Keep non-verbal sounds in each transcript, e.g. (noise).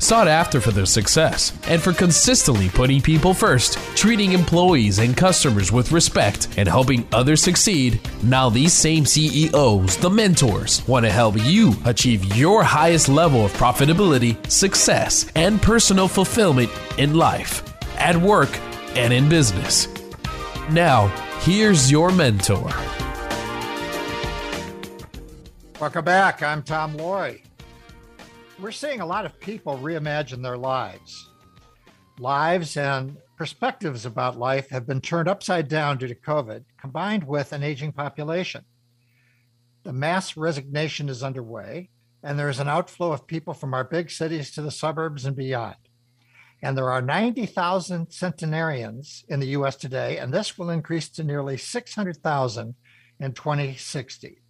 Sought after for their success and for consistently putting people first, treating employees and customers with respect, and helping others succeed, now these same CEOs, the mentors, want to help you achieve your highest level of profitability, success, and personal fulfillment in life, at work, and in business. Now, here's your mentor. Welcome back. I'm Tom Loarie. We're seeing a lot of people reimagine their lives. Lives and perspectives about life have been turned upside down due to COVID, combined with an aging population. The mass resignation is underway, and there is an outflow of people from our big cities to the suburbs and beyond. And there are 90,000 centenarians in the US today, and this will increase to nearly 600,000 in 2060.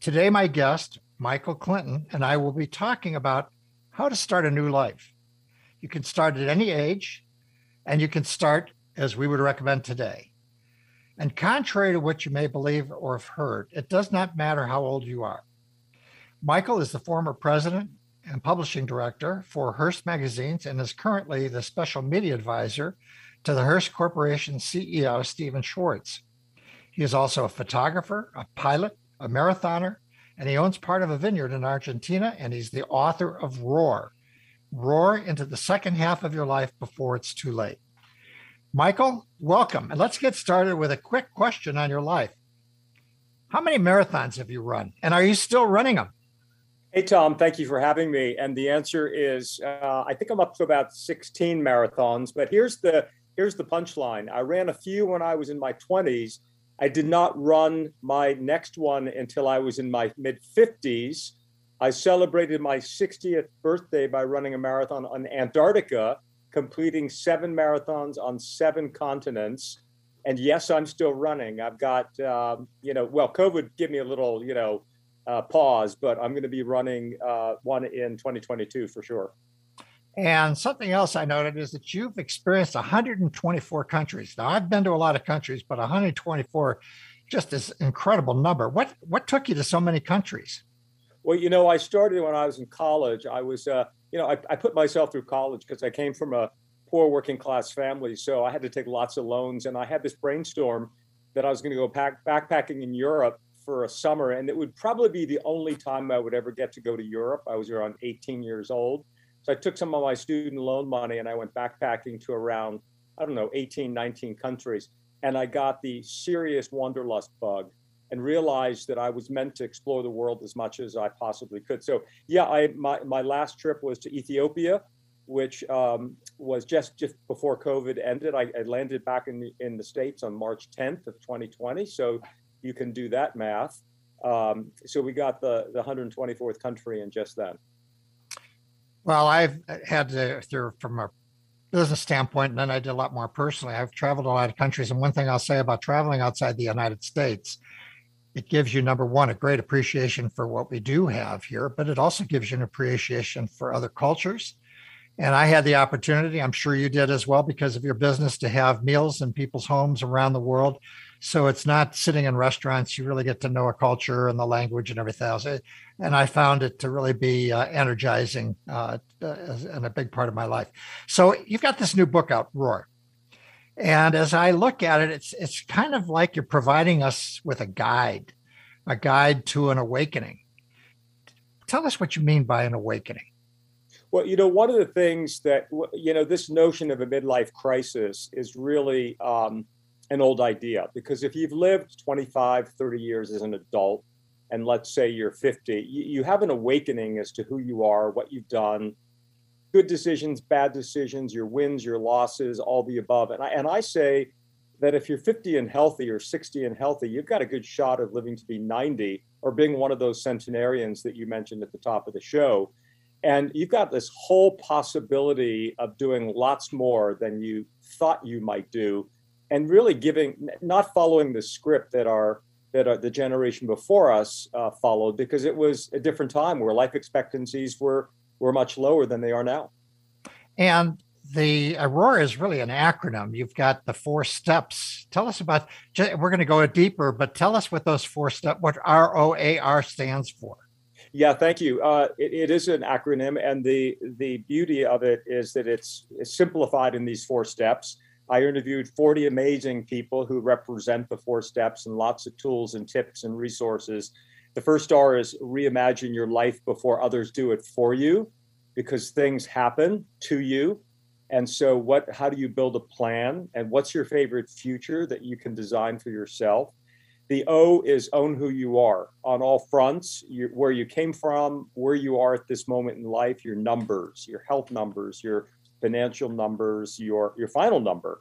Today, my guest, Michael Clinton, and I will be talking about how to start a new life. You can start at any age, and you can start as we would recommend today. And contrary to what you may believe or have heard, it does not matter how old you are. Michael is the former president and publishing director for Hearst Magazines and is currently the special media advisor to the Hearst Corporation CEO, Steven Swartz. He is also a photographer, a pilot, a marathoner, and he owns part of a vineyard in Argentina, and he's the author of Roar. Roar into the second half of your life before it's too late. Michael, welcome. And let's get started with a quick question on your life. How many marathons have you run? And are you still running them? Hey, Tom, thank you for having me. And the answer is uh, I think I'm up to about 16 marathons. But here's the here's the punchline. I ran a few when I was in my 20s I did not run my next one until I was in my mid 50s. I celebrated my 60th birthday by running a marathon on Antarctica, completing seven marathons on seven continents. And yes, I'm still running. I've got, um, you know, well, COVID gave me a little, you know, uh, pause, but I'm going to be running uh, one in 2022 for sure. And something else I noted is that you've experienced 124 countries. Now I've been to a lot of countries, but 124 just is incredible number. What what took you to so many countries? Well, you know, I started when I was in college. I was, uh, you know, I, I put myself through college because I came from a poor working class family, so I had to take lots of loans, and I had this brainstorm that I was going to go back, backpacking in Europe for a summer, and it would probably be the only time I would ever get to go to Europe. I was around 18 years old so I took some of my student loan money and I went backpacking to around, I don't know, 18, 19 countries. And I got the serious wanderlust bug and realized that I was meant to explore the world as much as I possibly could. So yeah, I my, my last trip was to Ethiopia, which um, was just just before COVID ended. I, I, landed back in the, in the states on March 10th of 2020. So you can do that math. Um, so we got the the 124th country in just then. Well, I've had to, through from a business standpoint, and then I did a lot more personally. I've traveled a lot of countries, and one thing I'll say about traveling outside the United States, it gives you number one a great appreciation for what we do have here, but it also gives you an appreciation for other cultures. And I had the opportunity, I'm sure you did as well, because of your business, to have meals in people's homes around the world so it's not sitting in restaurants. You really get to know a culture and the language and everything else. And I found it to really be uh, energizing uh, and a big part of my life. So you've got this new book out, Roar. And as I look at it, it's it's kind of like you're providing us with a guide, a guide to an awakening. Tell us what you mean by an awakening. Well, you know, one of the things that you know, this notion of a midlife crisis is really um, an old idea because if you've lived 25, 30 years as an adult, and let's say you're 50, you, you have an awakening as to who you are, what you've done, good decisions, bad decisions, your wins, your losses, all the above. And I, and I say that if you're 50 and healthy or 60 and healthy, you've got a good shot of living to be 90 or being one of those centenarians that you mentioned at the top of the show. And you've got this whole possibility of doing lots more than you thought you might do and really giving not following the script that our that our, the generation before us uh, followed because it was a different time where life expectancies were were much lower than they are now. And the Roar is really an acronym. You've got the four steps. Tell us about. We're going to go deeper, but tell us what those four steps, what R O A R stands for. Yeah, thank you. Uh, it, it is an acronym, and the the beauty of it is that it's, it's simplified in these four steps. I interviewed 40 amazing people who represent the four steps and lots of tools and tips and resources. The first R is reimagine your life before others do it for you, because things happen to you and so, what? How do you build a plan? And what's your favorite future that you can design for yourself? The O is own who you are on all fronts. You, where you came from, where you are at this moment in life, your numbers, your health numbers, your financial numbers, your your final number,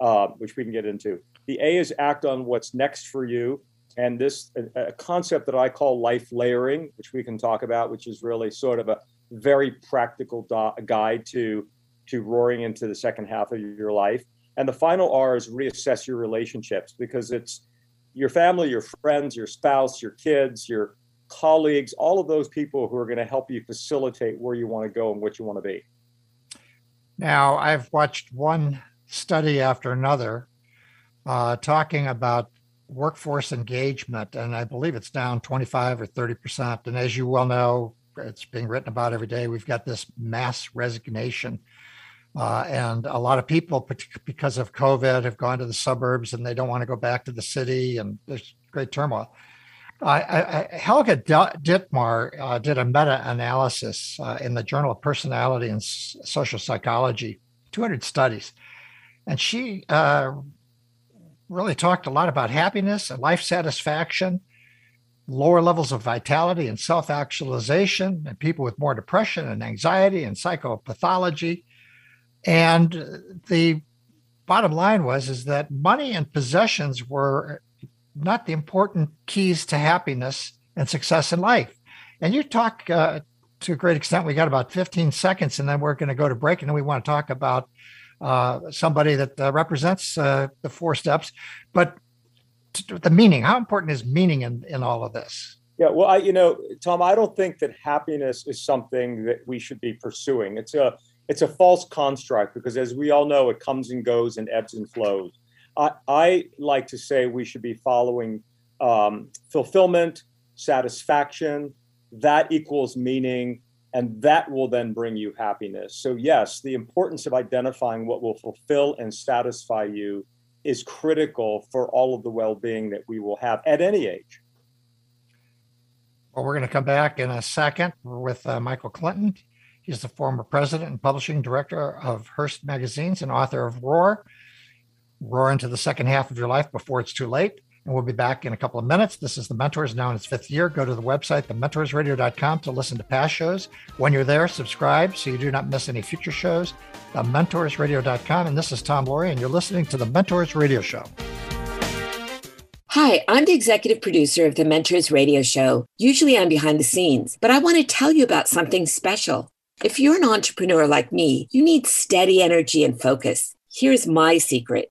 uh, which we can get into. The A is act on what's next for you, and this a, a concept that I call life layering, which we can talk about, which is really sort of a very practical do- guide to to roaring into the second half of your life. And the final R is reassess your relationships because it's your family, your friends, your spouse, your kids, your colleagues, all of those people who are going to help you facilitate where you want to go and what you want to be. Now, I've watched one study after another uh, talking about workforce engagement, and I believe it's down 25 or 30%. And as you well know, it's being written about every day. We've got this mass resignation uh, and a lot of people, because of COVID, have gone to the suburbs and they don't want to go back to the city, and there's great turmoil. Helga Dittmar uh, did a meta analysis uh, in the Journal of Personality and S- Social Psychology, 200 studies. And she uh, really talked a lot about happiness and life satisfaction, lower levels of vitality and self actualization, and people with more depression and anxiety and psychopathology and the bottom line was is that money and possessions were not the important keys to happiness and success in life. And you talk uh, to a great extent. We got about 15 seconds, and then we're going to go to break, and then we want to talk about uh, somebody that uh, represents uh, the four steps. But the meaning, how important is meaning in, in all of this? Yeah, well, I, you know, Tom, I don't think that happiness is something that we should be pursuing. It's a it's a false construct because, as we all know, it comes and goes and ebbs and flows. I, I like to say we should be following um, fulfillment, satisfaction, that equals meaning, and that will then bring you happiness. So, yes, the importance of identifying what will fulfill and satisfy you is critical for all of the well being that we will have at any age. Well, we're going to come back in a second with uh, Michael Clinton. He's the former president and publishing director of Hearst Magazines and author of Roar. Roar into the second half of your life before it's too late. And we'll be back in a couple of minutes. This is The Mentors, now in its fifth year. Go to the website, thementorsradio.com, to listen to past shows. When you're there, subscribe so you do not miss any future shows. Thementorsradio.com. And this is Tom Loarie, and you're listening to The Mentors Radio Show. Hi, I'm the executive producer of The Mentors Radio Show. Usually I'm behind the scenes, but I want to tell you about something special. If you're an entrepreneur like me, you need steady energy and focus. Here's my secret.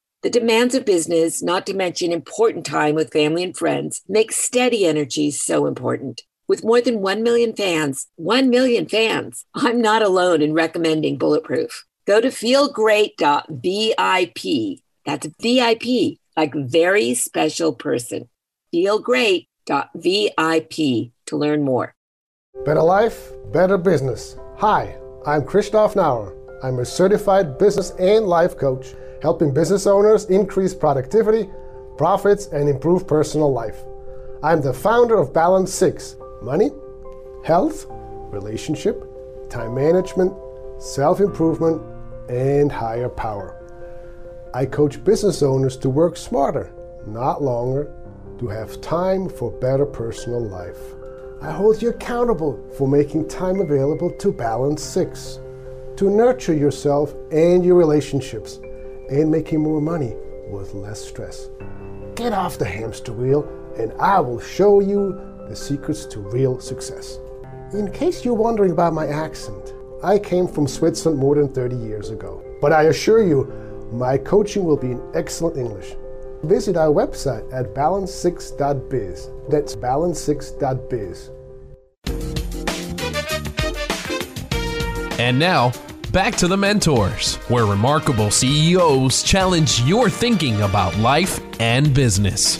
The demands of business, not to mention important time with family and friends, make steady energy so important. With more than 1 million fans, 1 million fans, I'm not alone in recommending Bulletproof. Go to feelgreat.vip. That's VIP, like very special person. Feelgreat.vip to learn more. Better life, better business. Hi, I'm Christoph Nauer. I'm a certified business and life coach helping business owners increase productivity, profits, and improve personal life. I'm the founder of Balance 6 Money, Health, Relationship, Time Management, Self Improvement, and Higher Power. I coach business owners to work smarter, not longer, to have time for better personal life. I hold you accountable for making time available to Balance 6, to nurture yourself and your relationships and making more money with less stress. Get off the hamster wheel, and I will show you the secrets to real success. In case you're wondering about my accent, I came from Switzerland more than 30 years ago. But I assure you, my coaching will be in excellent English. Visit our website at balance6.biz. That's balance6.biz. And now, back to the mentors, where remarkable CEOs challenge your thinking about life and business.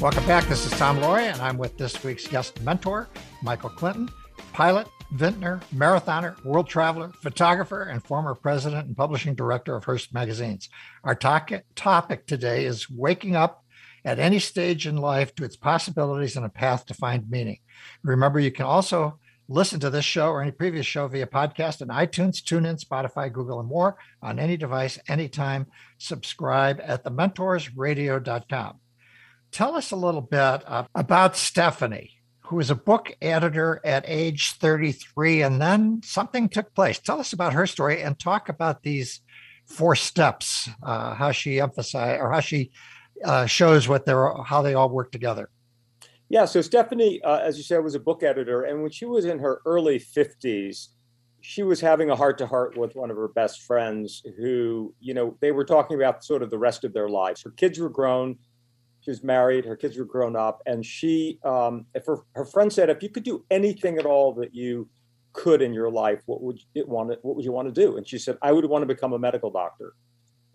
Welcome back. This is Tom Loarie, and I'm with this week's guest mentor, Michael Clinton, pilot, vintner, marathoner, world traveler, photographer, and former president and publishing director of Hearst Magazines. Our topic today is waking up at any stage in life to its possibilities and a path to find meaning. Remember, you can also listen to this show or any previous show via podcast on iTunes, TuneIn, Spotify, Google, and more on any device, anytime. Subscribe at thementorsradio.com. Tell us a little bit about Stephanie who was a book editor at age 33, and then something took place. Tell us about her story and talk about these four steps, uh, how she emphasized or how she uh, shows what they're how they all work together. Yeah, so Stephanie, uh, as you said, was a book editor, and when she was in her early 50s, she was having a heart to heart with one of her best friends who, you know, they were talking about sort of the rest of their lives. Her kids were grown, she was married, her kids were grown up, and she, um, if her, her friend said, if you could do anything at all that you could in your life, what would you want to, what would you want to do? And she said, I would want to become a medical doctor.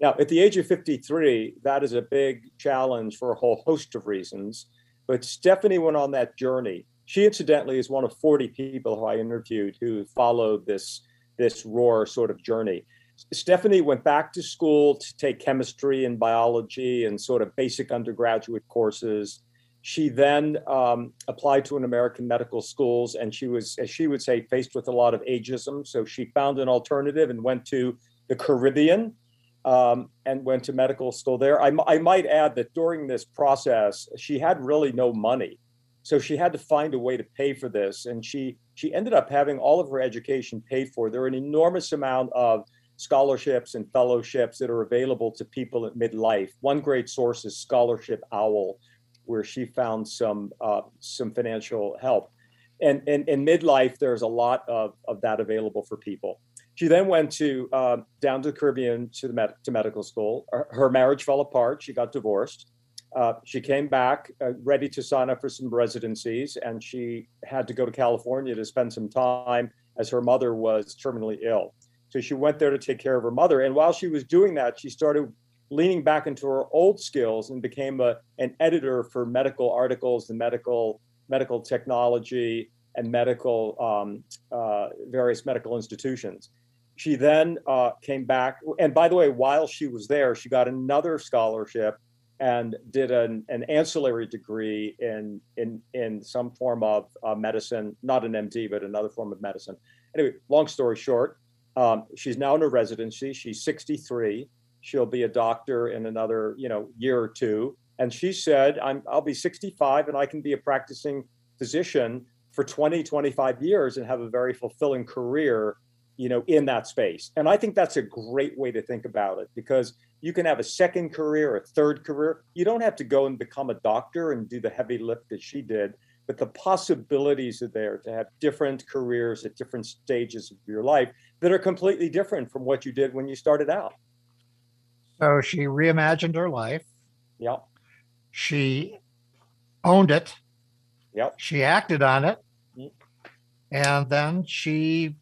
Now, at the age of 53, that is a big challenge for a whole host of reasons. But Stephanie went on that journey. She, incidentally, is one of 40 people who I interviewed who followed this this Roar sort of journey. Stephanie went back to school to take chemistry and biology and sort of basic undergraduate courses. She then um, applied to an American medical schools, and she was, as she would say, faced with a lot of ageism. So she found an alternative and went to the Caribbean um, and went to medical school there. I, I might add that during this process, she had really no money, so she had to find a way to pay for this, and she she ended up having all of her education paid for. There are an enormous amount of scholarships and fellowships that are available to people at midlife. One great source is Scholarship Owl, where she found some uh, some financial help. And, and in midlife, there's a lot of, of that available for people. She then went to uh, down to the Caribbean to the med- to medical school. Her, her, marriage fell apart. She got divorced. Uh, she came back uh, ready to sign up for some residencies, and she had to go to California to spend some time as her mother was terminally ill. So she went there to take care of her mother. And while she was doing that, she started leaning back into her old skills and became a, an editor for medical articles and medical medical technology and medical um, uh, various medical institutions. She then uh, came back, and by the way, while she was there, she got another scholarship and did an, an ancillary degree in in in some form of uh, medicine, not an MD, but another form of medicine. Anyway, long story short, um, she's now in a residency. She's 63. She'll be a doctor in another, you know, year or two. And she said, I'm, I'll be 65 and I can be a practicing physician for 20, 25 years and have a very fulfilling career, you know, in that space. And I think that's a great way to think about it because you can have a second career, a third career. You don't have to go and become a doctor and do the heavy lift that she did but the possibilities are there to have different careers at different stages of your life that are completely different from what you did when you started out. So she reimagined her life. Yep. She owned it. Yep. She acted on it. Mm-hmm. And then she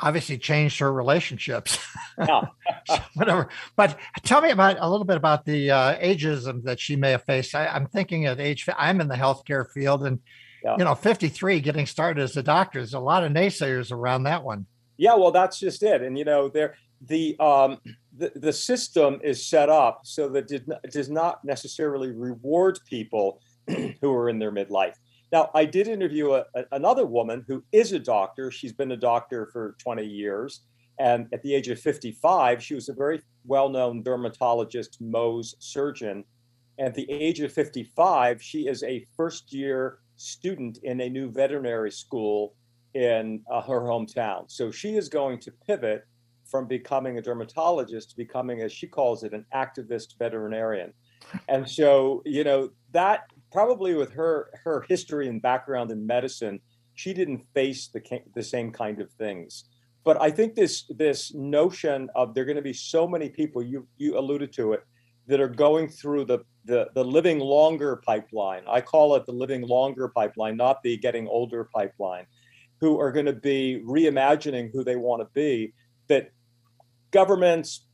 obviously changed her relationships. Yeah. (laughs) Whatever. But tell me about a little bit about the uh, ageism that she may have faced. I, am thinking at age, I'm in the healthcare field and yeah. you know, 53 getting started as a doctor. There's a lot of naysayers around that one. Yeah, well, that's just it. And you know, there the um the, the system is set up so that it does not necessarily reward people (clears throat) who are in their midlife. Now, I did interview a, a, another woman who is a doctor. She's been a doctor for 20 years. And at the age of 55, she was a very well known dermatologist, Mohs surgeon. And at the age of 55, she is a first year student in a new veterinary school in uh, her hometown. So she is going to pivot from becoming a dermatologist to becoming, as she calls it, an activist veterinarian. And so, you know, that probably with her her history and background in medicine, she didn't face the the same kind of things. But I think this this notion of there are going to be so many people you you alluded to it that are going through the the the living longer pipeline. I call it the living longer pipeline, not the getting older pipeline, who are going to be reimagining who they want to be. That governments,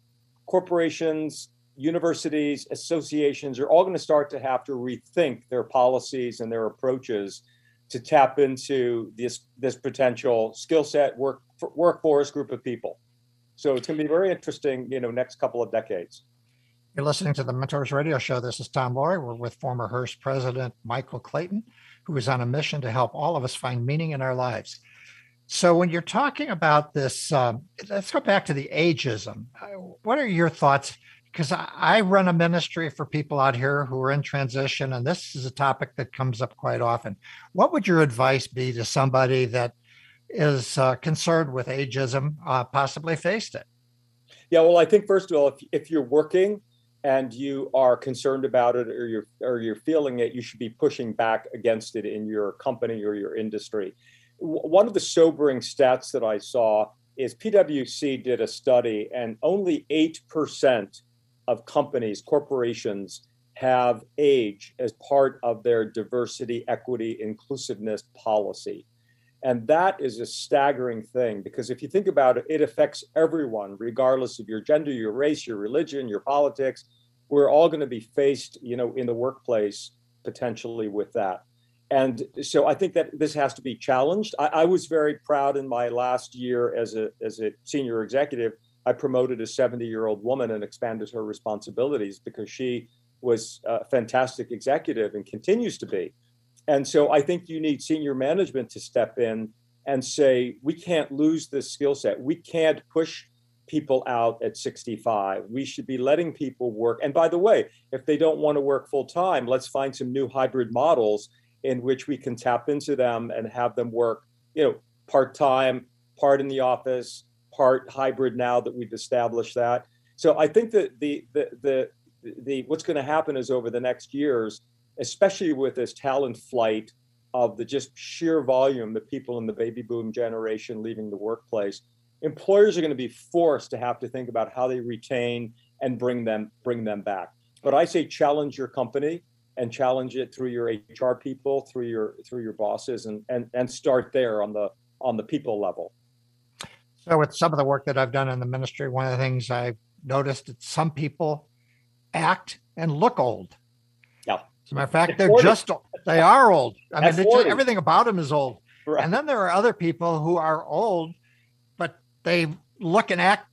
corporations, universities, associations are all going to start to have to rethink their policies and their approaches to tap into this this potential skill set work workforce group of people. So it's going to be very interesting, you know, next couple of decades. You're listening to the Mentors Radio Show. This is Tom Loarie. We're with former Hearst president Michael Clinton, who is on a mission to help all of us find meaning in our lives. So, when you're talking about this, um, let's go back to the ageism. What are your thoughts? Because I, I run a ministry for people out here who are in transition, and this is a topic that comes up quite often. What would your advice be to somebody that is uh, concerned with ageism, uh, possibly faced it? Yeah, well, I think first of all, if, if you're working and you are concerned about it or you're or you're feeling it, you should be pushing back against it in your company or your industry. One of the sobering stats that I saw is PwC did a study, and only eight percent of companies, corporations, have age as part of their diversity, equity, inclusiveness policy. And that is a staggering thing because if you think about it, it affects everyone, regardless of your gender, your race, your religion, your politics. We're all going to be faced, you know, in the workplace potentially with that. And so I think that this has to be challenged. I, I was very proud in my last year as a as a senior executive. I promoted a 70 year old woman and expanded her responsibilities because she was a fantastic executive and continues to be. And so I think you need senior management to step in and say, we can't lose this skill set. We can't push people out at 65. We should be letting people work. And by the way, if they don't want to work full time, let's find some new hybrid models in which we can tap into them and have them work, you know, part time, part in the office, part hybrid now that we've established that. So I think that the the the the what's going to happen is over the next years especially with this talent flight of the just sheer volume of people in the baby boom generation leaving the workplace employers are going to be forced to have to think about how they retain and bring them bring them back but i say challenge your company and challenge it through your hr people through your through your bosses and and, and start there on the on the people level so with some of the work that i've done in the ministry one of the things i've noticed that some people act and look old Yeah. as a matter of fact, they're just they are old. I mean, just, everything about them is old. Right. And then there are other people who are old, but they look and act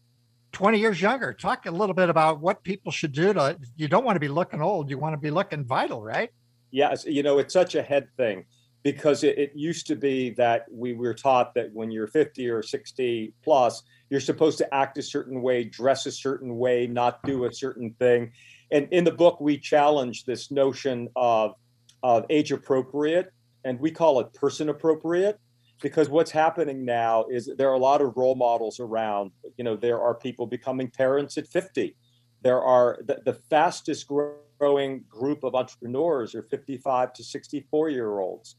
20 years younger. Talk a little bit about what people should do to you don't want to be looking old, you want to be looking vital, right? Yes, you know, it's such a head thing because it, it, used to be that we were taught that when you're 50 or 60 plus, you're supposed to act a certain way, dress a certain way, not do a certain thing. And in the book we challenge this notion of of age appropriate and we call it person appropriate because what's happening now is there are a lot of role models around you know there are people becoming parents at 50 there are the, the fastest growing group of entrepreneurs are 55 to 64 year olds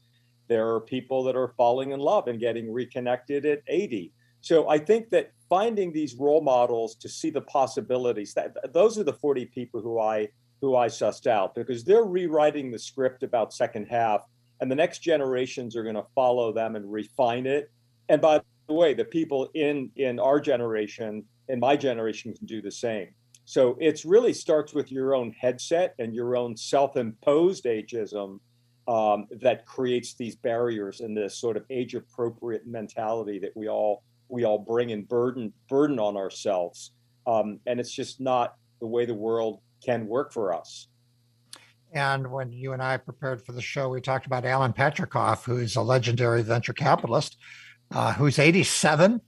there are people that are falling in love and getting reconnected at 80 so I think that finding these role models to see the possibilities that those are the 40 people who I who I sussed out because they're rewriting the script about second half and the next generations are going to follow them and refine it. And by the way, the people in in our generation, in my generation can do the same. So it's really starts with your own headset and your own self-imposed ageism um, that creates these barriers and this sort of age-appropriate mentality that we all we all bring and burden burden on ourselves, um, and it's just not the way the world can work for us. And when you and I prepared for the show, we talked about Alan Patricof, who's a legendary venture capitalist, uh, who's 87.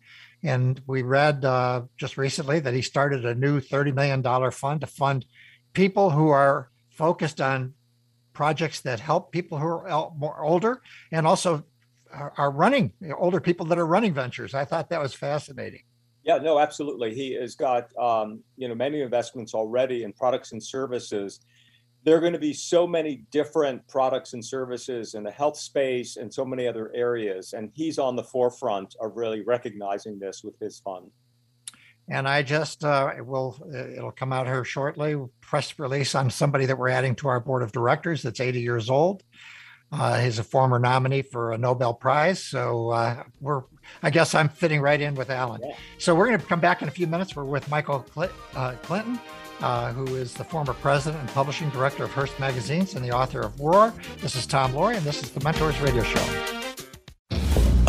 And we read uh, just recently that he started a new $30 million fund to fund people who are focused on projects that help people who are more older and also are, running you know, older people that are running ventures. I thought that was fascinating. Yeah, no, absolutely. He has got um, you know many investments already in products and services. There are going to be so many different products and services in the health space and so many other areas, and he's on the forefront of really recognizing this with his fund. And I just uh, will it'll come out here shortly. Press release on somebody that we're adding to our board of directors that's 80 years old. Uh, he's a former nominee for a Nobel Prize, so uh, we're. I guess I'm fitting right in with Alan. Yeah. So we're going to come back in a few minutes. We're with Michael Cl- uh, Clinton, uh, who is the former president and publishing director of Hearst Magazines and the author of Roar. This is Tom Loarie, and this is the Mentors Radio Show.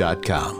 com.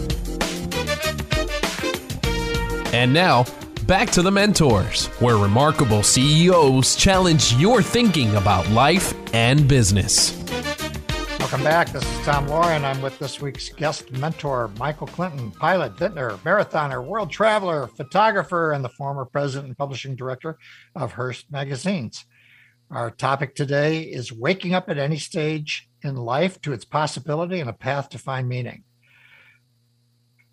And now, back to the Mentors, where remarkable CEOs challenge your thinking about life and business. Welcome back. This is Tom and I'm with this week's guest mentor, Michael Clinton, pilot, vintner, marathoner, world traveler, photographer, and the former president and publishing director of Hearst Magazines. Our topic today is waking up at any stage in life to its possibility and a path to find meaning.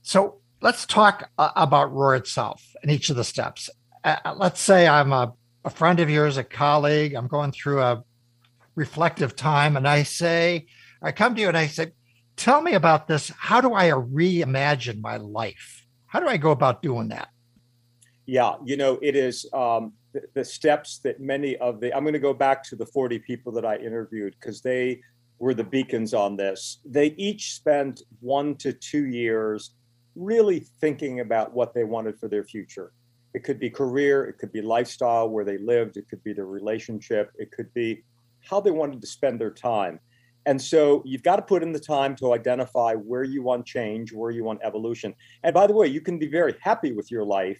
So, let's talk uh, about Roar itself and each of the steps. Uh, let's say I'm a, a friend of yours, a colleague. I'm going through a reflective time, and I say, I come to you and I say, tell me about this. How do I reimagine my life? How do I go about doing that? Yeah, you know, it is um, the, the steps that many of the, I'm going to go back to the 40 people that I interviewed because they were the beacons on this. They each spent one to two years really thinking about what they wanted for their future. It could be career, it could be lifestyle, where they lived, it could be their relationship, it could be how they wanted to spend their time. And so you've got to put in the time to identify where you want change, where you want evolution. And by the way, you can be very happy with your life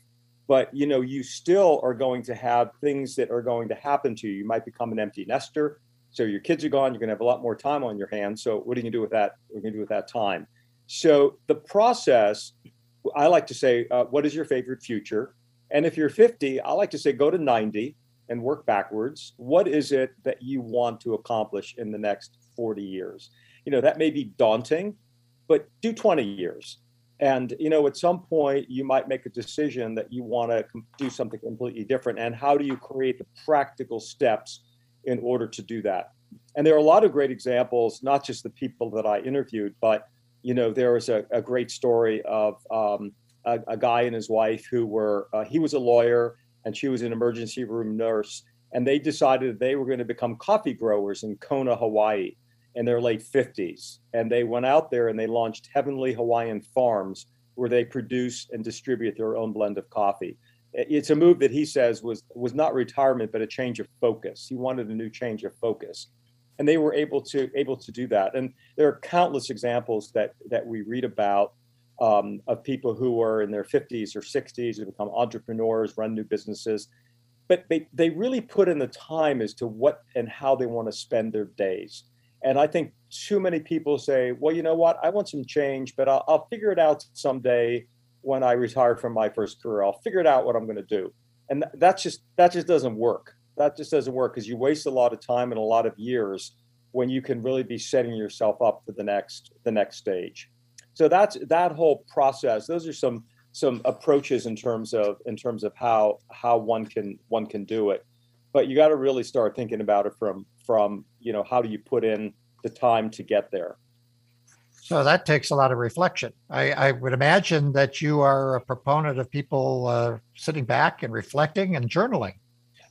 but you know you still are going to have things that are going to happen to you you might become an empty nester so your kids are gone you're going to have a lot more time on your hands so what are you to do with that what are you to do with that time so the process i like to say uh, what is your favorite future? And if you're 50 i like to say go to 90 and work backwards. What is it that you want to accomplish in the next 40 years? You know that may be daunting but do 20 years. And you know at some point you might make a decision that you want to do something completely different. And how do you create the practical steps in order to do that? And there are a lot of great examples not just the people that i interviewed but you know there was a, a great story of um, a, a, guy and his wife who were uh, he was a lawyer and she was an emergency room nurse and they decided they were going to become coffee growers in kona hawaii in their late 50s. And they went out there and they launched Heavenly Hawaiian Farms, where they produce and distribute their own blend of coffee. It's a move that he says was was not retirement, but a change of focus. He wanted a new change of focus, and they were able to able to do that. And there are countless examples that that we read about um, of people who are in their 50s or 60s who become entrepreneurs, run new businesses, but they they really put in the time as to what and how they want to spend their days. And I think too many people say, well, you know what? I want some change, but I'll, I'll figure it out someday when I retire from my first career. I'll figure it out what I'm going to do. And that's just, that just doesn't work. That just doesn't work because you waste a lot of time and a lot of years when you can really be setting yourself up for the next, the next stage. So that's that whole process. Those are some, some approaches in terms of, in terms of how, how one can, one can do it but you got to really start thinking about it from from you know how do you put in the time to get there so that takes a lot of reflection i, I would imagine that you are a proponent of people uh, sitting back and reflecting and journaling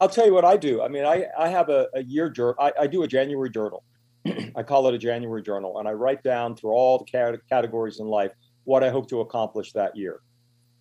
i'll tell you what i do. I mean i, I have a, a year journal I, I do a january journal. (clears throat) I call it a january journal and i write down through all the categories in life what i hope to accomplish that year.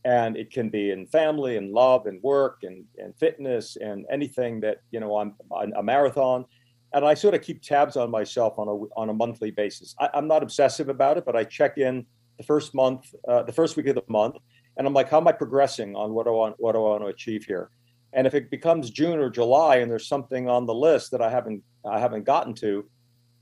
And it can be in family and love and work and, and fitness and anything that you know i'm on a marathon. And i sort of keep tabs on myself on a on a monthly basis. I, am not obsessive about it but i check in the first month uh, the first week of the month and i'm like how am i progressing on what i want what do i want to achieve here and if it becomes june or july and there's something on the list that i haven't i haven't gotten to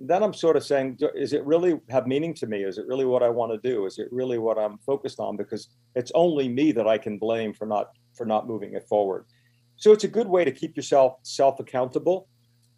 then I'm sort of saying, is it really have meaning to me? Is it really what I want to do? Is it really what I'm focused on? Because it's only me that I can blame for not for not moving it forward. So it's a good way to keep yourself self accountable,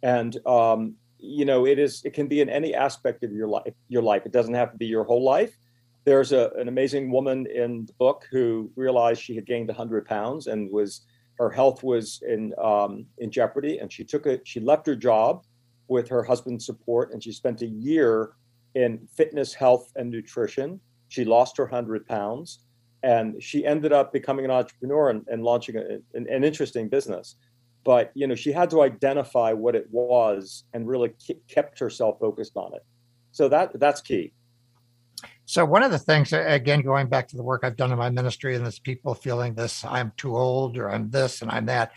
and um, you know it is it can be in any aspect of your life. Your life. It doesn't have to be your whole life. There's a, an amazing woman in the book who realized she had gained 100 pounds and was her health was in um, in jeopardy, and she took it. She left her job with her husband's support, and she spent a year in fitness, health, and nutrition. She lost her 100 pounds, and she ended up becoming an entrepreneur and, and launching a, an, an, interesting business. But you know, she had to identify what it was and really kept herself focused on it. So that that's key. So one of the things, again, going back to the work I've done in my ministry, and this people feeling this, I'm too old, or I'm this, and I'm that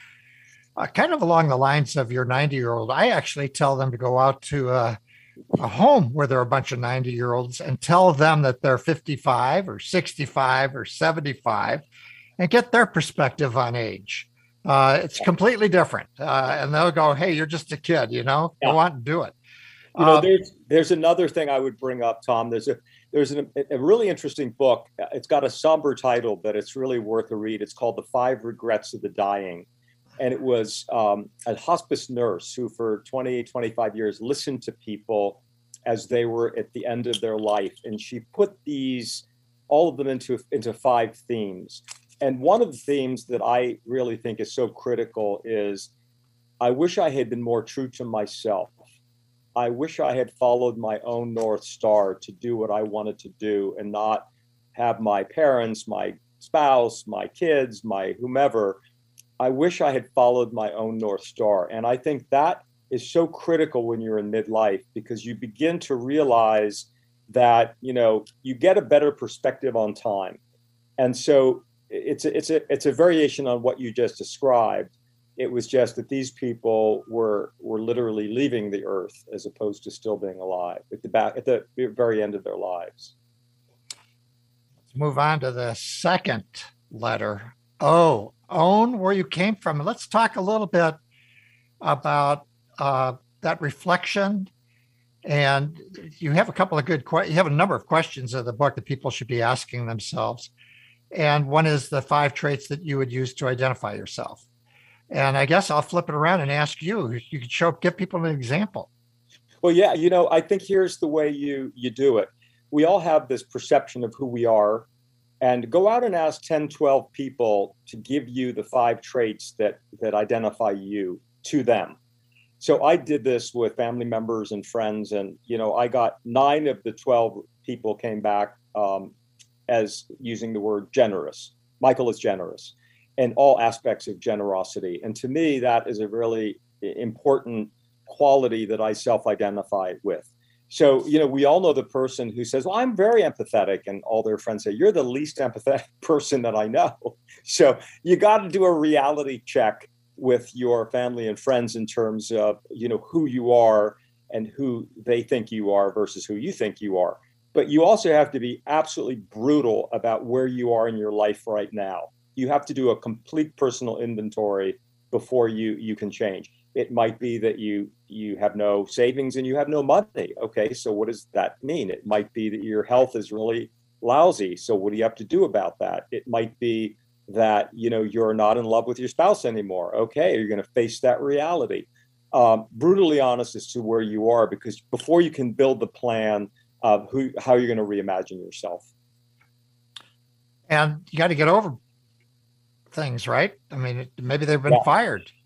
uh, kind of along the lines of your 90 year old, I actually tell them to go out to a, a home where there are a bunch of 90 year olds and tell them that they're 55 or 65 or 75 and get their perspective on age. Uh, it's completely different. Uh, and they'll go, Hey, you're just a kid, you know, yeah. go out and do it. You know, um, there's, there's another thing I would bring up, Tom. There's a, there's an, a really interesting book. It's got a somber title, but it's really worth a read. It's called The Five Regrets of the Dying and it was um, a hospice nurse who for 20 25 years listened to people as they were at the end of their life and she put these all of them into into five themes and one of the themes that i really think is so critical is i wish i had been more true to myself i wish i had followed my own north star to do what i wanted to do and not have my parents my spouse my kids my whomever I wish I had followed my own North Star. And I think that is so critical when you're in midlife because you begin to realize that, you know, you get a better perspective on time. And so it's a, it's a it's a variation on what you just described. It was just that these people were were literally leaving the earth as opposed to still being alive at the back at the very end of their lives. Let's move on to the second letter Oh, own where you came from. Let's talk a little bit about uh, that reflection. And you have a couple of good, you have a number of questions in the book that people should be asking themselves. And one is the five traits that you would use to identify yourself. And I guess I'll flip it around and ask you. You could show, give people an example. Well, yeah, you know, I think here's the way you you do it. We all have this perception of who we are, and go out and ask 10, 12 people to give you the five traits that that identify you to them. So I did this with family members and friends, and you know, I got nine of the 12 people came back um, as using the word generous. Michael is generous in all aspects of generosity. And to me, that is a really important quality that I self identify with. So, you know, we all know the person who says, Well, I'm very empathetic. And all their friends say, You're the least empathetic (laughs) person that I know. (laughs) So, you got to do a reality check with your family and friends in terms of, you know, who you are and who they think you are versus who you think you are. But you also have to be absolutely brutal about where you are in your life right now you have to do a complete personal inventory before you you can change. It might be that you you have no savings and you have no money. Okay so what does that mean? It might be that your health is really lousy. So what do you have to do about that? It might be that you know you're not in love with your spouse anymore. Okay you're going to face that reality. Um, brutally honest as to where you are because before you can build the plan of who how you're going to reimagine yourself. And you got to get over things, right? I mean, maybe they've been yeah. fired. (laughs)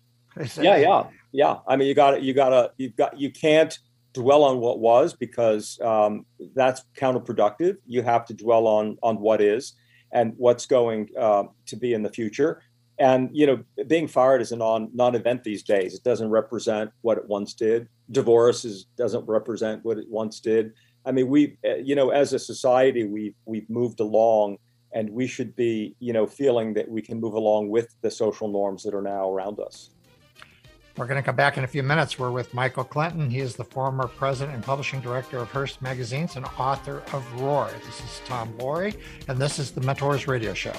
Yeah, yeah, yeah. I mean, you got to, you got to, you've got, you can't dwell on what was because um, that's counterproductive. You have to dwell on on what is and what's going uh, to be in the future. And you know, being fired is a non non-event these days. It doesn't represent what it once did. Divorce is, doesn't represent what it once did. I mean, we, eh, you know, as a society, we've we've moved along and we should be you know feeling that we can move along with the social norms that are now around us. We're going to come back in a few minutes. We're with michael clinton. He is the former president and publishing director of hearst magazines and author of roar. This is tom loarie and this is the mentors radio show.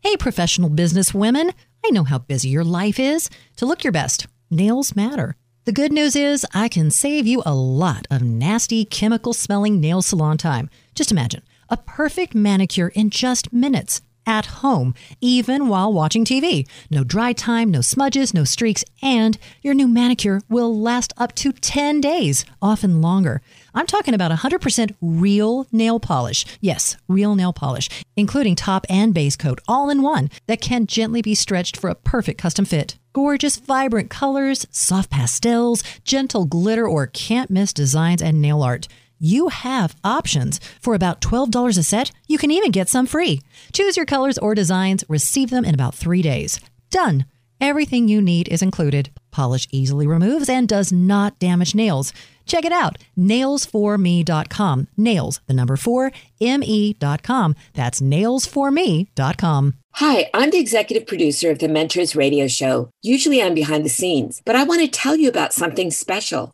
Hey professional business women. I know how busy your life is. To look your best nails matter. The good news is I can save you a lot of nasty chemical smelling nail salon time. Just imagine a perfect manicure in just minutes at home, even while watching TV. No dry time, no smudges, no streaks, and your new manicure will last up to 10 days, often longer. I'm talking about 100% real nail polish. Yes, real nail polish, including top and base coat all in one that can gently be stretched for a perfect custom fit. Gorgeous, vibrant colors, soft pastels, gentle glitter, or can't miss designs and nail art you have options. For about $12 a set, you can even get some free. Choose your colors or designs, receive them in about three days. Done. Everything you need is included. Polish easily removes and does not damage nails. Check it out, nailsforme.com. Nails, the number four, me.com. That's nailsforme.com. Hi, I'm the executive producer of the Mentors Radio Show. Usually I'm behind the scenes, but I want to tell you about something special.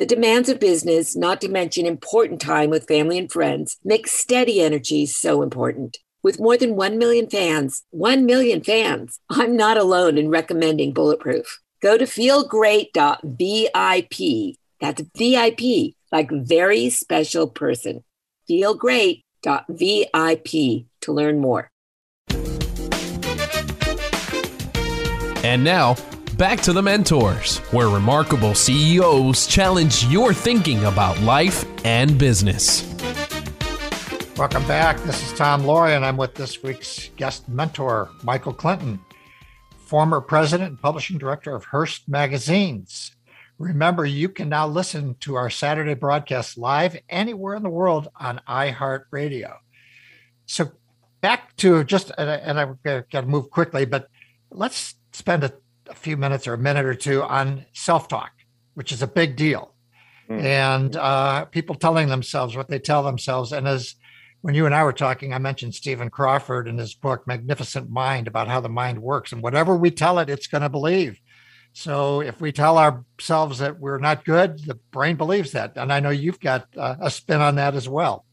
The demands of business, not to mention important time with family and friends, make steady energy so important. With more than 1 million fans, 1 million fans, I'm not alone in recommending Bulletproof. Go to feelgreat.vip. That's VIP, like very special person. Feelgreat.vip to learn more. And now, back to the mentors, where remarkable CEOs challenge your thinking about life and business. Welcome back. This is Tom Loarie, and I'm with this week's guest mentor, Michael Clinton, former president and publishing director of Hearst Magazines. Remember, you can now listen to our Saturday broadcast live anywhere in the world on iHeartRadio. So, back to just, and I, have got to move quickly, but let's spend a, a few minutes or a minute or two on self talk, which is a big deal. Mm. And uh, people telling themselves what they tell themselves. And as when you and I were talking, I mentioned Stephen Crawford in his book, Magnificent Mind, about how the mind works. And whatever we tell it, it's going to believe. So if we tell ourselves that we're not good, the brain believes that. And I know you've got uh, a spin on that as well.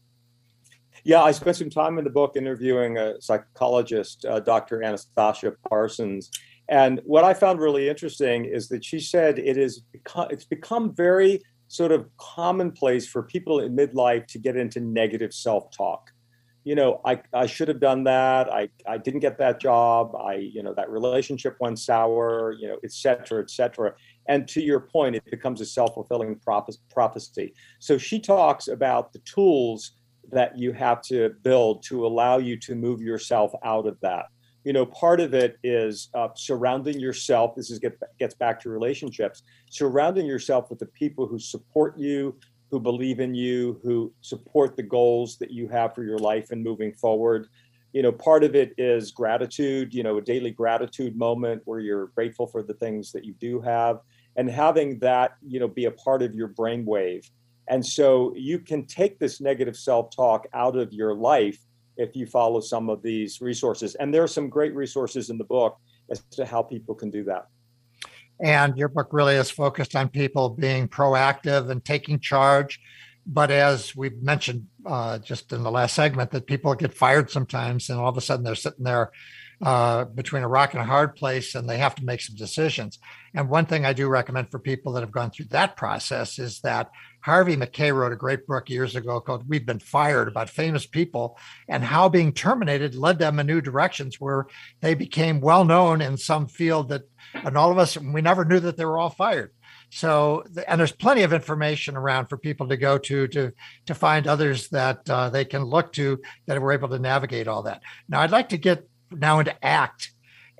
Yeah, I spent some time in the book interviewing a psychologist, uh, Dr. Anastasia Parsons. And what I found really interesting is that she said it is become, it's become very sort of commonplace for people in midlife to get into negative self-talk. You know i i should have done that. I i didn't get that job. I you know that relationship went sour you know et cetera et cetera. And to your point it becomes a self-fulfilling prophecy. So she talks about the tools that you have to build to allow you to move yourself out of that you know part of it is uh, surrounding yourself this is get, gets back to relationships surrounding yourself with the people who support you who believe in you who support the goals that you have for your life and moving forward. You know part of it is gratitude you know a daily gratitude moment where you're grateful for the things that you do have and having that you know be a part of your brainwave. And so you can take this negative self-talk out of your life if you follow some of these resources. And there are some great resources in the book as to how people can do that. And your book really is focused on people being proactive and taking charge. But as we mentioned uh, just in the last segment, that people get fired sometimes, and all of a sudden they're sitting there uh, between a rock and a hard place and they have to make some decisions. And one thing I do recommend for people that have gone through that process is that Harvey Mackay wrote a great book years ago called We've Been Fired about famous people and how being terminated led them in new directions where they became well known in some field that, and all of us, we never knew that they were all fired. So, and there's plenty of information around for people to go to to to find others that uh, they can look to that were able to navigate all that. Now, I'd like to get now into ACT,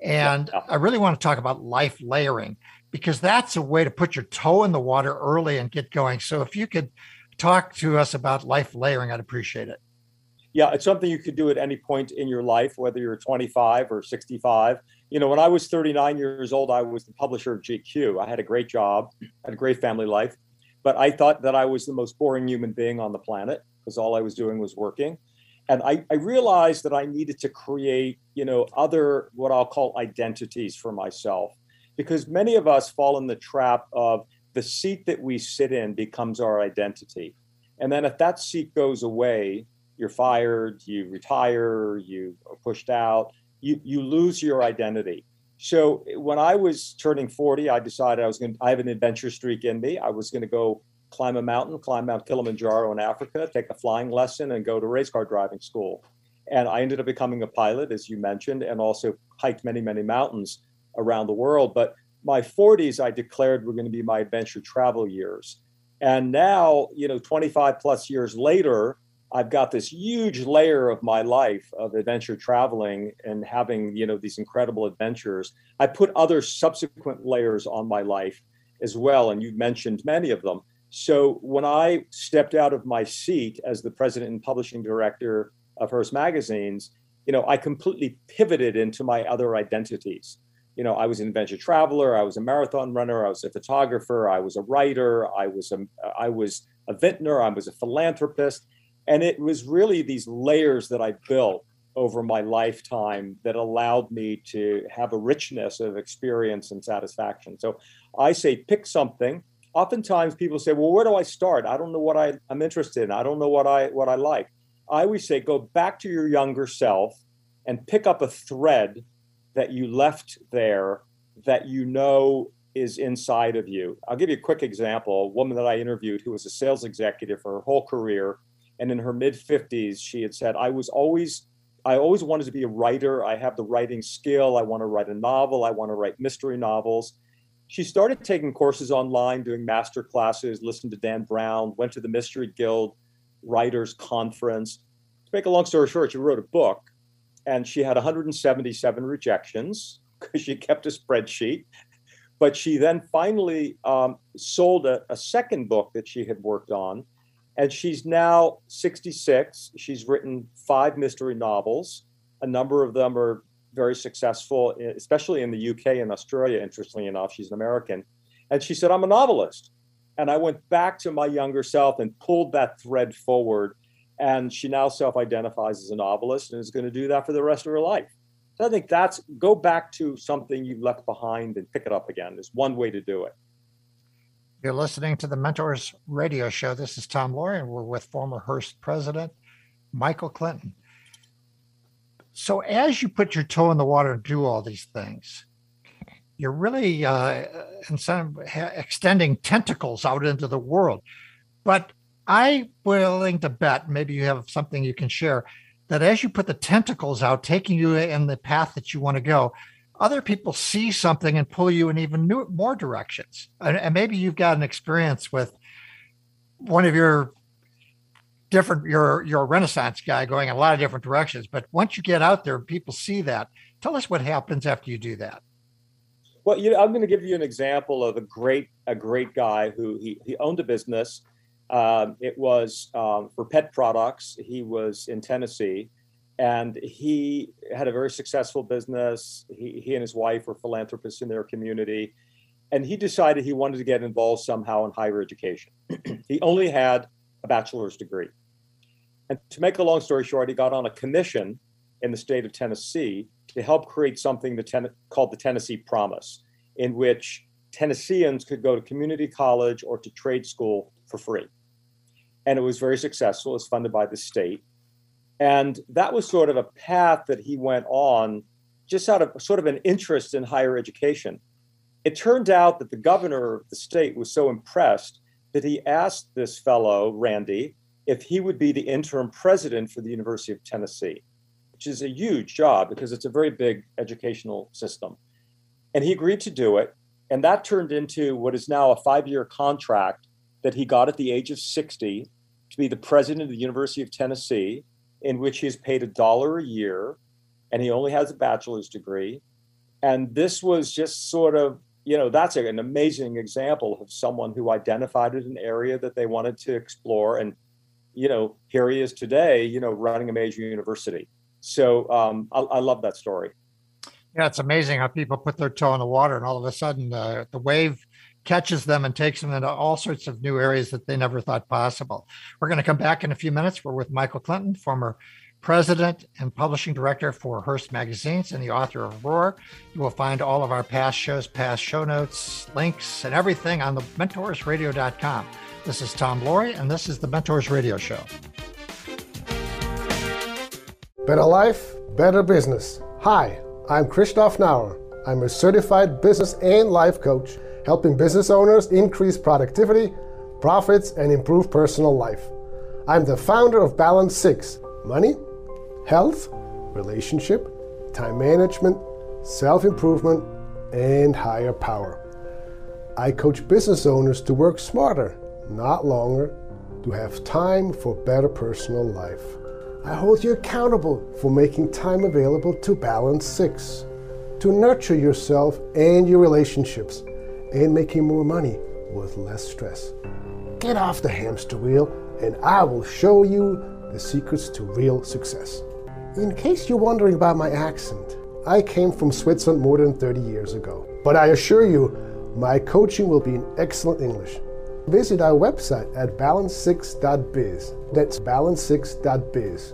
and. I really want to talk about life layering because that's a way to put your toe in the water early and get going. So if you could talk to us about life layering, I'd appreciate it. Yeah, it's something you could do at any point in your life, whether you're 25 or 65. You know, when I was 39 years old, I was the publisher of GQ. I had a great job, had a great family life, but I thought that I was the most boring human being on the planet because all I was doing was working. And I, I realized that I needed to create, you know, other what I'll call identities for myself because many of us fall in the trap of the seat that we sit in becomes our identity. And then if that seat goes away, you're fired, you retire, you are pushed out, you, you lose your identity. So when I was turning 40, I decided I was going to, I have an adventure streak in me. I was going to go climb a mountain, climb Mount Kilimanjaro in Africa, take a flying lesson, and go to race car driving school. And I ended up becoming a pilot, as you mentioned, and also hiked many, many mountains around the world. But my 40s, I declared were going to be my adventure travel years. And now, you know, 25 plus years later, I've got this huge layer of my life of adventure traveling and having, you know, these incredible adventures. I put other subsequent layers on my life as well. And you've mentioned many of them. So when I stepped out of my seat as the president and publishing director of Hearst Magazines, you know, I completely pivoted into my other identities you know, I was an adventure traveler, I was a marathon runner, I was a photographer, I was a writer, I was a, I was a vintner, I was a philanthropist, and it was really these layers that I built over my lifetime that allowed me to have a richness of experience and satisfaction. So I say pick something. Oftentimes people say, "Well, where do I start? I don't know what I, I'm interested in. I don't know what I what I like." I always say, go back to your younger self and pick up a thread that you left there that you know is inside of you. I'll give you a quick example. A woman that I interviewed who was a sales executive for her whole career, and in her mid 50s, she had said, I was always I always wanted to be a writer. I have the writing skill. I want to write a novel. I want to write mystery novels. She started taking courses online, doing master classes, listened to Dan Brown, went to the Mystery Guild Writers Conference. To make a long story short, she wrote a book and she had 177 rejections because she kept a spreadsheet. But she then finally um, sold a, a second book that she had worked on. And she's now 66. She's written five mystery novels. A number of them are very successful, especially in the UK and Australia, interestingly enough. She's an American. And she said, I'm a novelist. And I went back to my younger self and pulled that thread forward. And she now self identifies as a novelist and is going to do that for the rest of her life. So I think that's go back to something you left behind and pick it up again. Is one way to do it. You're listening to the Mentors Radio Show. This is Tom Loarie, and we're with former Hearst president Michael Clinton. So, as you put your toe in the water and do all these things, you're really uh, in some, extending tentacles out into the world. But I'm willing to bet, maybe you have something you can share, that as you put the tentacles out, taking you in the path that you want to go, other people see something and pull you in even new, more directions. And, and maybe you've got an experience with one of your different you're you're a renaissance guy going in a lot of different directions. But once you get out there people see that. Tell us what happens after you do that. Well you know, i'm going to give you an example of a great a great guy who he, he owned a business um, it was um, for pet products he was in tennessee and he had a very successful business. He, he and his wife were philanthropists in their community, and he decided he wanted to get involved somehow in higher education. (clears throat) he only had a bachelor's degree. And to make a long story short, he got on a commission in the state of Tennessee to help create something the ten- called the Tennessee Promise, in which Tennesseans could go to community college or to trade school for free. And it was very successful. It was funded by the state. And that was sort of a path that he went on just out of sort of an interest in higher education. It turned out that the governor of the state was so impressed that he asked this fellow, Randy, if he would be the interim president for the University of Tennessee, which is a huge job because it's a very big educational system. And he agreed to do it. And that turned into what is now a five year contract that he got at the age of 60 to be the president of the University of Tennessee in which he's paid a dollar a year and he only has a bachelor's degree. And this was just sort of, you know, that's an amazing example of someone who identified an area that they wanted to explore. And, you know, here he is today, you know, running a major university. So um, I, I love that story. Yeah, it's amazing how people put their toe in the water and all of a sudden uh, the wave catches them and takes them into all sorts of new areas that they never thought possible. We're going to come back in a few minutes. We're with Michael Clinton, former president and publishing director for Hearst Magazines and the author of Roar. You will find all of our past shows, past show notes, links, and everything on the mentorsradio.com. This is Tom Loarie, and this is the Mentors Radio Show. Better life, better business. Hi, I'm Christoph Nauer. I'm a certified business and life coach helping business owners increase productivity, profits, and improve personal life. I'm the founder of Balance 6 Money, Health, Relationship, Time Management, Self Improvement, and Higher Power. I coach business owners to work smarter, not longer, to have time for better personal life. I hold you accountable for making time available to Balance 6, to nurture yourself and your relationships and making more money with less stress. Get off the hamster wheel, and I will show you the secrets to real success. In case you're wondering about my accent, I came from Switzerland more than 30 years ago. But I assure you, my coaching will be in excellent English. Visit our website at balance6.biz. That's balance6.biz.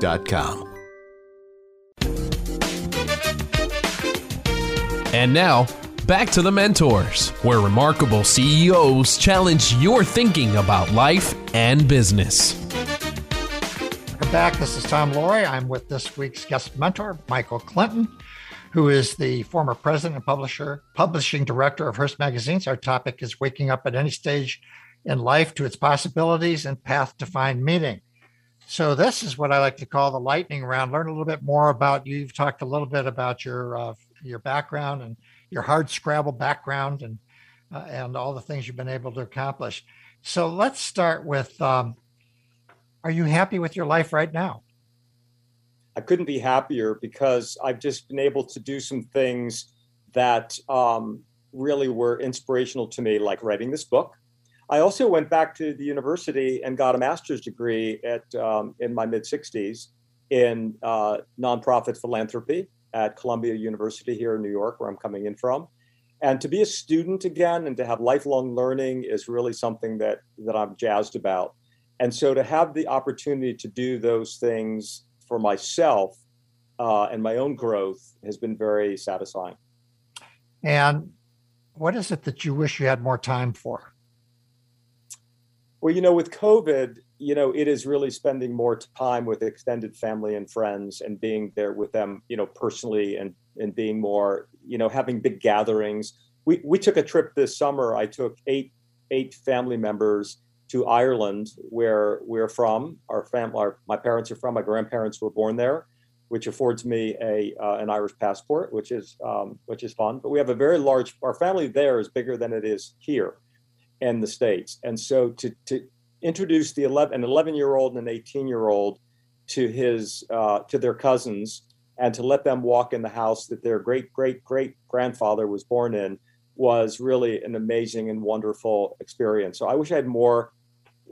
Bettercreditdeal.com. And now, back to the mentors, where remarkable CEOs challenge your thinking about life and business. Welcome back. This is Tom Loarie. I'm with this week's guest mentor, Michael Clinton, who is the former president and publisher, publishing director of Hearst Magazines. Our topic is waking up at any stage in life to its possibilities and path to find meaning. So this is what I like to call the lightning round. Learn a little bit more about you. You've talked a little bit about your uh, your background and your hard Scrabble background and uh, and all the things you've been able to accomplish. So let's start with: um, Are you happy with your life right now? I couldn't be happier because I've just been able to do some things that um, really were inspirational to me, like writing this book. I also went back to the university and got a master's degree at um, in my mid 60s in uh, nonprofit philanthropy at Columbia University here in New York, where I'm coming in from. And to be a student again and to have lifelong learning is really something that that I'm jazzed about. And so to have the opportunity to do those things for myself uh, and my own growth has been very satisfying. And what is it that you wish you had more time for? Well, you know, with COVID, you know, it is really spending more time with extended family and friends and being there with them, you know, personally and and being more, you know, having big gatherings. We we took a trip this summer. I took eight eight family members to Ireland, where we're from. Our family, our, my parents are from. My grandparents were born there, which affords me a uh, an Irish passport, which is um, which is fun. But we have a very large. Our family there is bigger than it is here, in the states. And so to to introduced the 11, an 11 year old and an 18 year old to his uh, to their cousins and to let them walk in the house that their great great great grandfather was born in was really an amazing and wonderful experience. So I wish I had more.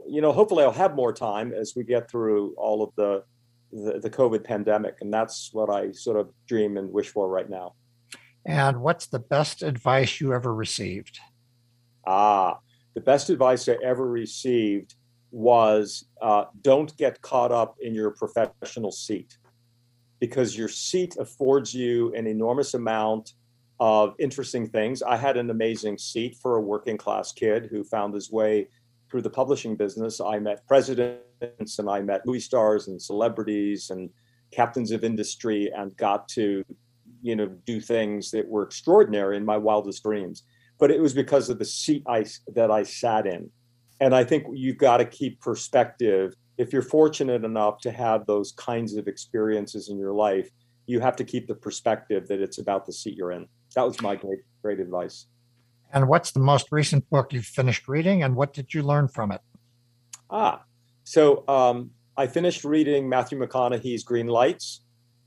You know, hopefully I'll have more time as we get through all of the the, the COVID pandemic, and that's what I sort of dream and wish for right now. And what's the best advice you ever received? Ah, the best advice I ever received was uh, don't get caught up in your professional seat because your seat affords you an enormous amount of interesting things. I had an amazing seat for a working class kid who found his way through the publishing business. I met presidents and I met movie stars and celebrities and captains of industry and got to you know do things that were extraordinary in my wildest dreams but it was because of the seat I, that I sat in and I think you've got to keep perspective. If you're fortunate enough to have those kinds of experiences in your life, you have to keep the perspective that it's about the seat you're in. That was my great, great advice. And what's the most recent book you've finished reading, and what did you learn from it? Ah, so um, I finished reading Matthew McConaughey's Green Lights,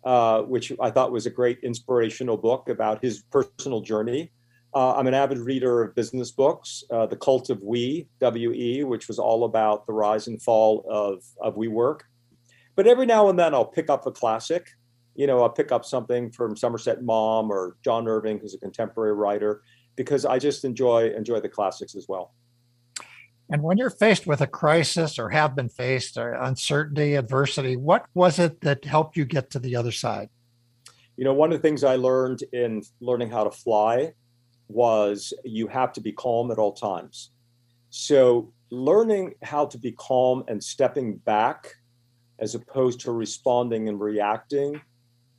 uh, which I thought was a great inspirational book about his personal journey uh, I'm an avid reader of business books. Uh, the Cult of We, WE, which was all about the rise and fall of, of WeWork. But every now and then I'll pick up a classic. You know, I'll pick up something from Somerset Maugham or John Irving, who's a contemporary writer, because I just enjoy enjoy the classics as well. And when you're faced with a crisis or have been faced or uncertainty, adversity, what was it that helped you get to the other side? You know, one of the things I learned in learning how to fly was you have to be calm at all times. So, learning how to be calm and stepping back as opposed to responding and reacting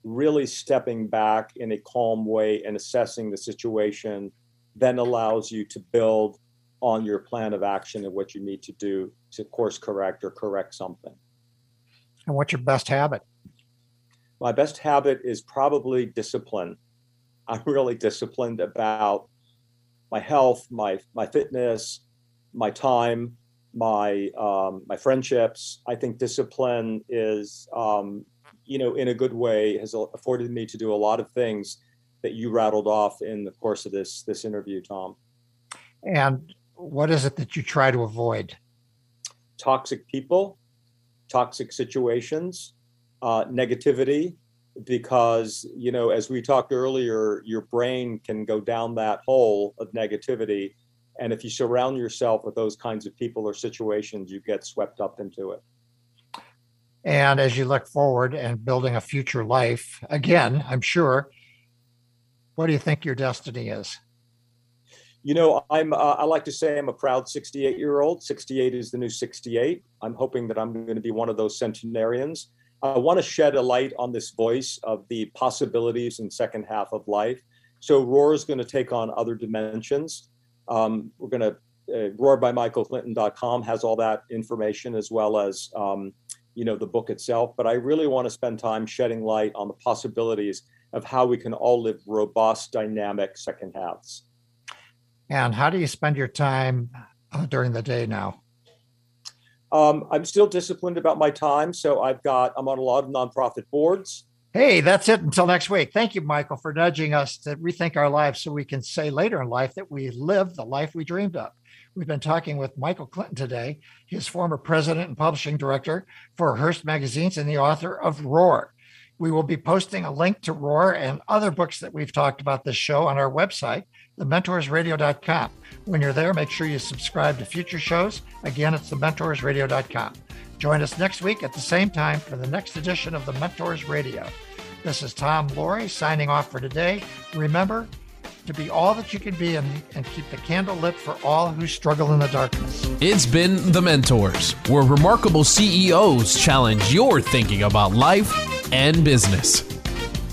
really stepping back in a calm way and assessing the situation then allows you to build on your plan of action and what you need to do to course correct or correct something. And what's your best habit? My best habit is probably discipline. I'm really disciplined about my health, my my fitness, my time, my um, my friendships. I think discipline is, um, you know, in a good way, has afforded me to do a lot of things that you rattled off in the course of this this interview, Tom. And what is it that you try to avoid? Toxic people, toxic situations, uh, negativity, because you know, as we talked earlier, your brain can go down that hole of negativity, and if you surround yourself with those kinds of people or situations, you get swept up into it. And as you look forward and building a future life, again, I'm sure, what do you think your destiny is? You know, I'm. Uh, I like to say I'm a proud 68 year old. 68 is the new 68. I'm hoping that I'm going to be one of those centenarians. I want to shed a light on this voice of the possibilities in second half of life. So Roar is going to take on other dimensions. Um, we're going to uh, roarbymichaelclinton.com has all that information as well as um, you know the book itself. But I really want to spend time shedding light on the possibilities of how we can all live robust, dynamic second halves. And how do you spend your time uh, during the day now? Um, I'm still disciplined about my time, so I've got I'm on a lot of nonprofit boards. Hey, that's it until next week. Thank you, Michael, for nudging us to rethink our lives so we can say later in life that we live the life we dreamed of. We've been talking with Michael Clinton today. his former president and publishing director for Hearst Magazines and the author of Roar. We will be posting a link to Roar and other books that we've talked about this show on our website, thementorsradio.com. When you're there, make sure you subscribe to future shows. Again, it's thementorsradio.com. Join us next week at the same time for the next edition of The Mentors Radio. This is Tom Loarie signing off for today. Remember to be all that you can be and, and keep the candle lit for all who struggle in the darkness. It's been The Mentors, where remarkable CEOs challenge your thinking about life and business.